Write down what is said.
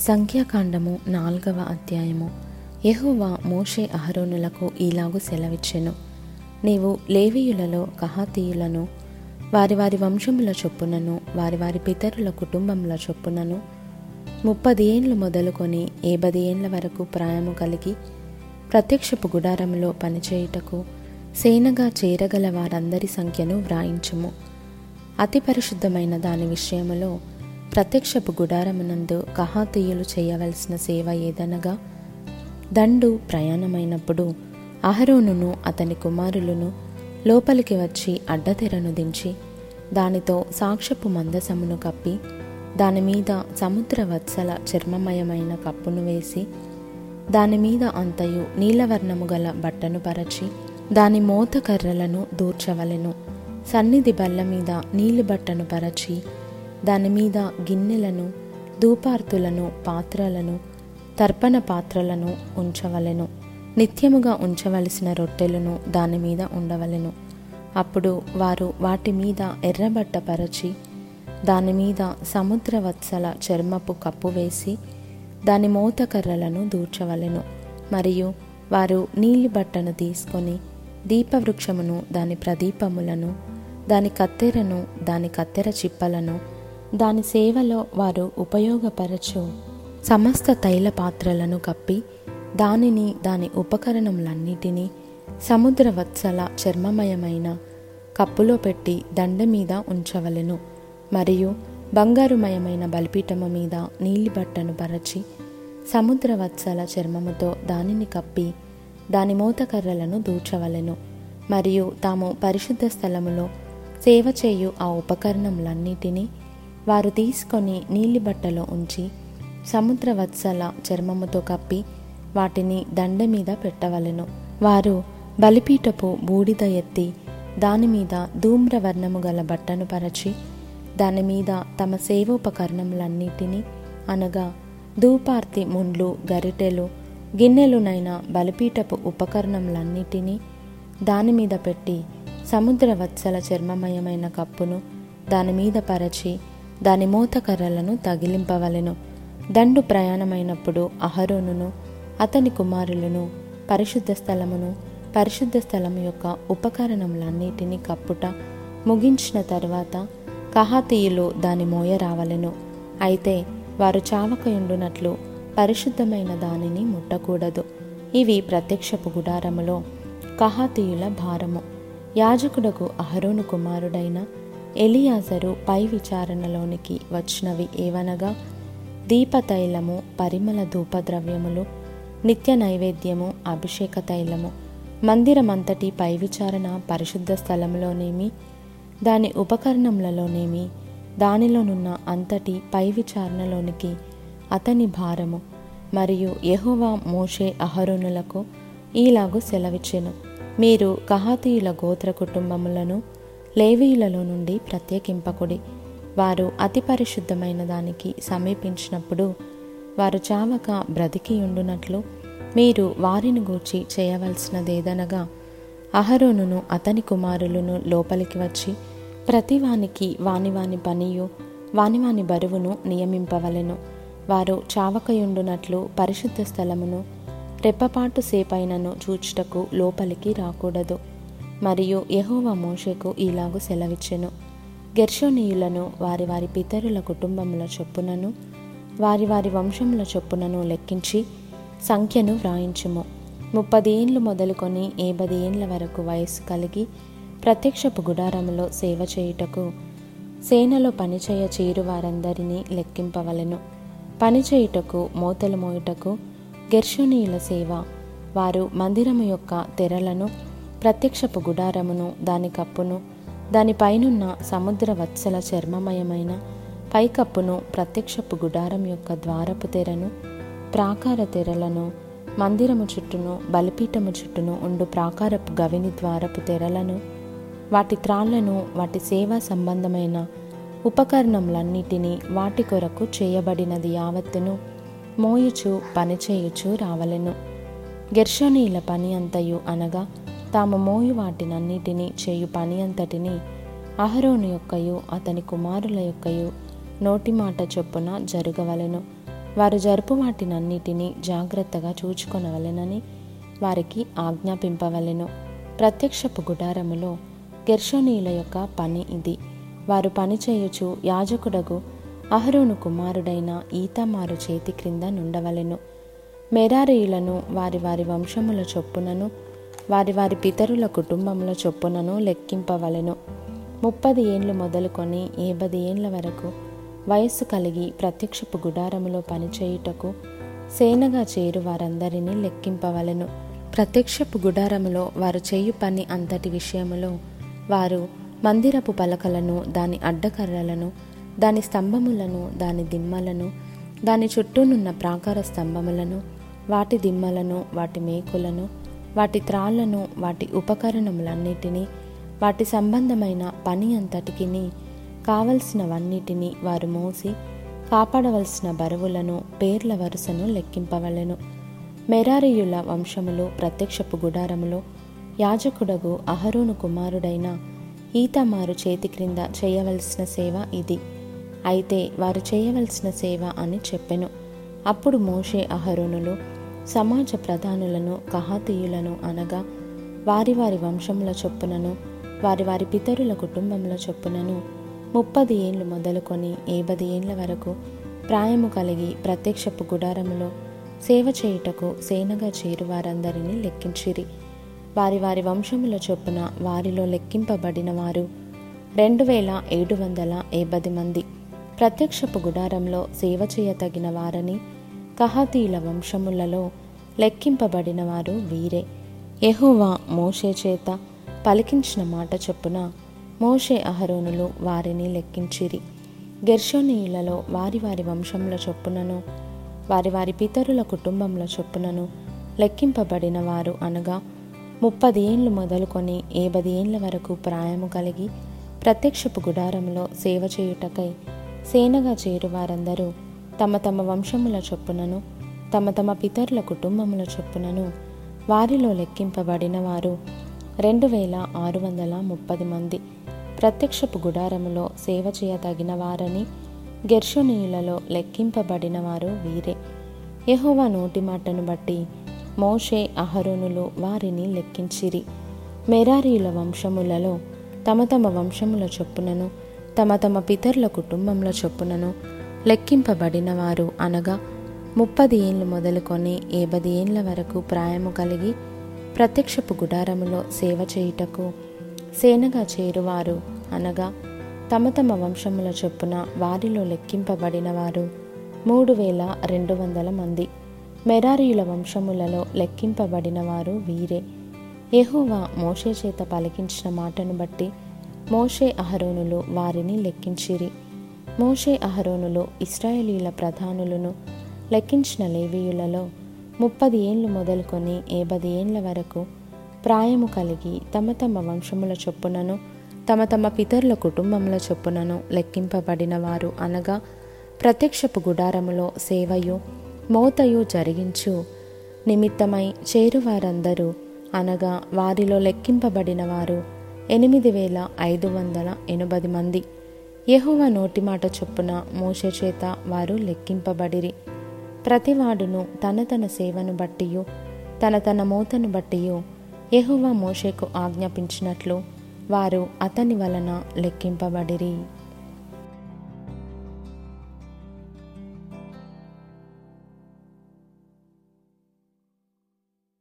సంఖ్యాకాండము నాల్గవ అధ్యాయము. యహోవా మోషే అహరోనులకు ఈలాగు సెలవిచ్చెను. నీవు లేవీయులలో కహాతీయులను వారి వారి వంశముల చొప్పునను వారి వారి పితరుల కుటుంబముల చొప్పునను ముప్పది ఏండ్లు మొదలుకొని ఏబది ఏండ్ల వరకు ప్రాయము కలిగి ప్రత్యక్షపు గుడారములో పనిచేయుటకు సేనగా చేరగల వారందరి సంఖ్యను వ్రాయించుము. అతి పరిశుద్ధమైన దాని విషయములో ప్రత్యక్షపు గుడారమునందు కహాతీయులు చేయవలసిన సేవ ఏదనగా దండు ప్రయాణమైనప్పుడు అహరోనును అతని కుమారులను లోపలికి వచ్చి అడ్డతెరను దించి దానితో సాక్ష్యపు మందసమును కప్పి దానిమీద సముద్ర వత్సల చర్మమయమైన కప్పును వేసి దానిమీద అంతయు నీలవర్ణము గల బట్టను పరచి దాని మోత కర్రలను దూర్చవలెను. సన్నిధి బల్ల మీద నీలి బట్టను పరచి దానిమీద గిన్నెలను ధూపార్తులను పాత్రలను తర్పణ పాత్రలను ఉంచవలెను. నిత్యముగా ఉంచవలసిన రొట్టెలను దాని మీద ఉండవలెను. అప్పుడు వారు వాటి మీద ఎర్రబట్ట పరచి దాని మీద సముద్ర వత్సల చర్మపు కప్పు వేసి దాని మూతకర్రలను దూర్చవలెను. మరియు వారు నీలి బట్టను తీసుకొని దీపవృక్షమును దాని ప్రదీపములను దాని కత్తెరను దాని కత్తెర చిప్పలను దాని సేవలో వారు ఉపయోగపరచు సమస్త తైల పాత్రలను కప్పి దానిని దాని ఉపకరణములన్నిటినీ సముద్ర వత్సల చర్మమయమైన కప్పులో పెట్టి దండ మీద ఉంచవలెను. మరియు బంగారుమయమైన బలిపీఠము మీద నీలి బట్టను పరచి సముద్ర వత్సల చర్మముతో దానిని కప్పి దాని మూతకర్రలను దూచవలెను మరియు తాము పరిశుద్ధ స్థలములో సేవ చేయు ఆ ఉపకరణములన్నిటినీ వారు తీసుకొని నీలి బట్టలో ఉంచి సముద్ర వత్సల చర్మముతో కప్పి వాటిని దండ మీద పెట్టవలెను. వారు బలిపీఠపు బూడిద ఎత్తి దానిమీద ధూమ్రవర్ణము గల బట్టను పరచి దాని మీద తమ సేవోపకరణములన్నిటినీ అనగా ధూపార్తి ముండ్లు గరిటెలు గిన్నెలునైన బలిపీఠపు ఉపకరణములన్నిటినీ దాని మీద పెట్టి సముద్ర వత్సల చర్మమయమైన కప్పును దాని మీద పరచి దాని మూతకర్రలను తగిలింపవలెను. దండు ప్రయాణమైనప్పుడు అహరోనును అతని కుమారులను పరిశుద్ధ స్థలమును పరిశుద్ధ స్థలం యొక్క ఉపకరణములన్నిటినీ కప్పుట ముగించిన తరువాత కహాతీయులు దాని మోయ రావలెను. అయితే వారు చావకయుండునట్లు పరిశుద్ధమైన దానిని ముట్టకూడదు. ఇవి ప్రత్యక్షపు గుడారములో కహాతీయుల భారము. యాజకుడకు అహరోను కుమారుడైన ఎలియాజరు పై విచారణలోనికి వచ్చినవి ఏవనగా దీపతైలము పరిమళ ధూపద్రవ్యములు నిత్య నైవేద్యము అభిషేక తైలము మందిరమంతటి పై విచారణ పరిశుద్ధ స్థలంలోనేమి దాని ఉపకరణములలోనేమి దానిలోనున్న అంతటి పై విచారణలోనికి అతని భారము మరియు యెహోవా మోషే అహరోనులకు ఈలాగు సెలవిచ్చెను. మీరు కహాతీయుల గోత్ర కుటుంబములను లేవీయులలో నుండి ప్రత్యేకింపకుడి. వారు అతి పరిశుద్ధమైన దానికి సమీపించినప్పుడు వారు చావక బ్రతికి ఉండునట్లు మీరు వారిని గూర్చి చేయవలసినదేదనగా అహరోనును అతని కుమారులను లోపలికి వచ్చి ప్రతివానికి వాని వాని పనియు వాని వాని బరువును నియమింపవలెను. వారు చావకయుండునట్లు పరిశుద్ధ స్థలమును రెప్పపాటు సేపైనను చూచుటకు లోపలికి రాకూడదు. మరియు యహోవ మోషకు ఇలాగు సెలవిచ్చెను. గెర్షోనీయులను వారి వారి పితరుల కుటుంబముల చొప్పునను వారి వారి వంశముల చొప్పునను లెక్కించి సంఖ్యను వ్రాయించుము. ముప్పది ఏండ్లు మొదలుకొని ఏబది ఏండ్ల వరకు వయస్సు కలిగి ప్రత్యక్షపు గుడారములో సేవ చేయుటకు సేనలో పనిచేయ చేరు వారందరినీ లెక్కింపవలెను. పనిచేయుటకు మోతలు మోయుటకు గెర్షునీయుల సేవ వారు మందిరము యొక్క తెరలను ప్రత్యక్షపు గుడారమును దాని కప్పును దానిపైనున్న సముద్ర వత్సల చర్మమయమైన పైకప్పును ప్రత్యక్షపు గుడారం యొక్క ద్వారపు తెరను ప్రాకార తెరలను మందిరము చుట్టూను బలిపీఠము చుట్టూను ఉండు ప్రాకారపు గవిని ద్వారపు తెరలను వాటి త్రాళ్ళను వాటి సేవా సంబంధమైన ఉపకరణములన్నిటినీ వాటి కొరకు చేయబడినది యావత్తును మోయుచు పనిచేయుచు రావలెను. గెర్షనీల పని అంతయు అనగా తాము మోయి వాటినన్నిటినీ చేయు పని అంతటిని అహరోను యొక్కయు అతని కుమారుల యొక్కయు నోటి మాట చొప్పున జరగవలెను. వారు జరుపు వాటినన్నిటినీ జాగ్రత్తగా చూచుకొనవలెనని వారికి ఆజ్ఞాపింపవలెను. ప్రత్యక్షపు గుడారములో గెర్షోనీయుల యొక్క పని ఇది. వారు పనిచేయుచు యాజకుడగు అహరోను కుమారుడైన ఈతమారు చేతి క్రింద నుండవలెను. మెరారీయులను వారి వారి వంశముల చొప్పునను వారి వారి పితరుల కుటుంబముల చొప్పునను లెక్కింపవలెను. ముప్పది ఏండ్లు మొదలుకొని ఏబది ఏండ్ల వరకు వయస్సు కలిగి ప్రత్యక్షపు గుడారములో పనిచేయుటకు సేనగా చేరు వారందరినీ లెక్కింపవలెను. ప్రత్యక్షపు గుడారములో వారు చేయు పని అంతటి విషయములో వారు మందిరపు పలకలను దాని అడ్డకర్రలను దాని స్తంభములను దాని దిమ్మలను దాని చుట్టూనున్న ప్రాకార స్తంభములను వాటి దిమ్మలను వాటి మేకులను వాటి త్రాళ్ళను వాటి ఉపకరణములన్నిటినీ వాటి సంబంధమైన పని అంతటికిని కావలసినవన్నిటినీ వారు మోసి కాపాడవలసిన బరువులను పేర్ల వరుసను లెక్కింపవలెను. మెరారియుల వంశములు ప్రత్యక్షపు గుడారములో యాజకుడగు అహరోను కుమారుడైన ఈతమారు చేతి క్రింద చేయవలసిన సేవ ఇది. అయితే వారు చేయవలసిన సేవ అని చెప్పెను. అప్పుడు మోషే అహరోనులు సమాజ ప్రధానులను కహాతీయులను అనగా వారి వారి వంశముల చొప్పునను వారి వారి పితరుల కుటుంబముల చొప్పునను ముప్పది ఏండ్లు మొదలుకొని ఏబది ఏండ్ల వరకు ప్రాయము కలిగి ప్రత్యక్షపు గుడారములో సేవ చేయుటకు సేనగా చేరు వారందరినీ లెక్కించిరి. వారి వారి వంశముల చొప్పున వారిలో లెక్కింపబడిన వారు రెండు వేల ఏడు వందల ఏబది మంది. ప్రత్యక్షపు గుడారంలో సేవ చేయతగిన వారని కహాతీల వంశములలో లెక్కింపబడిన వారు. వీరే యెహోవా మోషే చేత పలికించిన మాట చొప్పున మోషే అహరోనులు వారిని లెక్కించిరి. గెర్షోనీయులలో వారి వారి వంశముల చొప్పునను వారి వారి పితరుల కుటుంబముల చొప్పునను లెక్కింపబడిన వారు అనగా ముప్పది ఏండ్లు మొదలుకొని ఏబది ఏండ్ల వరకు ప్రాయము కలిగి ప్రత్యక్షపు గుడారంలో సేవ చేయుటకై సేనగా చేరు వారందరూ తమ తమ వంశముల చొప్పునను తమ తమ పితరుల కుటుంబముల చొప్పునను వారిలో లెక్కింపబడిన వారు రెండు వేల ఆరు వందల ముప్పది మంది. ప్రత్యక్షపు గుడారములో సేవ చేయదగిన వారని గెర్షునీయులలో లెక్కింపబడిన వారు వీరే. యహోవా నోటి మాటను బట్టి మోషే అహరోనులు వారిని లెక్కించిరి. మెరారీయుల వంశములలో తమ తమ వంశముల చొప్పునను తమ తమ పితరుల కుటుంబముల చొప్పునను లెక్కింపబడిన వారు అనగా ముప్పది ఏండ్లు మొదలుకొని ఏబది ఏండ్ల వరకు ప్రాయము కలిగి ప్రత్యక్షపు గుడారములో సేవ చేయుటకు సేనగా చేరువారు అనగా తమ తమ వంశముల చొప్పున వారిలో లెక్కింపబడిన వారు మూడు వేల రెండు వందల మంది. మెరారీయుల వంశములలో లెక్కింపబడిన వారు. వీరే ఎహోవా మోషే చేత పలికించిన మాటను బట్టి మోషే అహరోనులు వారిని లెక్కించిరి. మోషే అహరోనులు ఇస్రాయేలీల ప్రధానులను లెక్కించిన లేవీయులలో ముప్పది ఏండ్లు మొదలుకొని ఏబది ఏండ్ల వరకు ప్రాయము కలిగి తమ తమ వంశముల చొప్పునను తమ తమ పితరుల కుటుంబముల చొప్పునను లెక్కింపబడిన వారు అనగా ప్రత్యక్షపు గుడారములో సేవయు మోతయు జరిగించు నిమిత్తమై చేరువారందరూ అనగా వారిలో లెక్కింపబడిన వారు ఎనిమిది వేల ఐదు వందల ఎనభై మంది. యహోవ నోటి మాట చొప్పున మోషే చేత వారు లెక్కింపబడిరి. ప్రతివాడును తన తన సేవను బట్టియు తన తన మోతను బట్టియు యహోవ మోషేకు ఆజ్ఞాపించినట్లు వారు అతని వలన లెక్కింపబడిరి.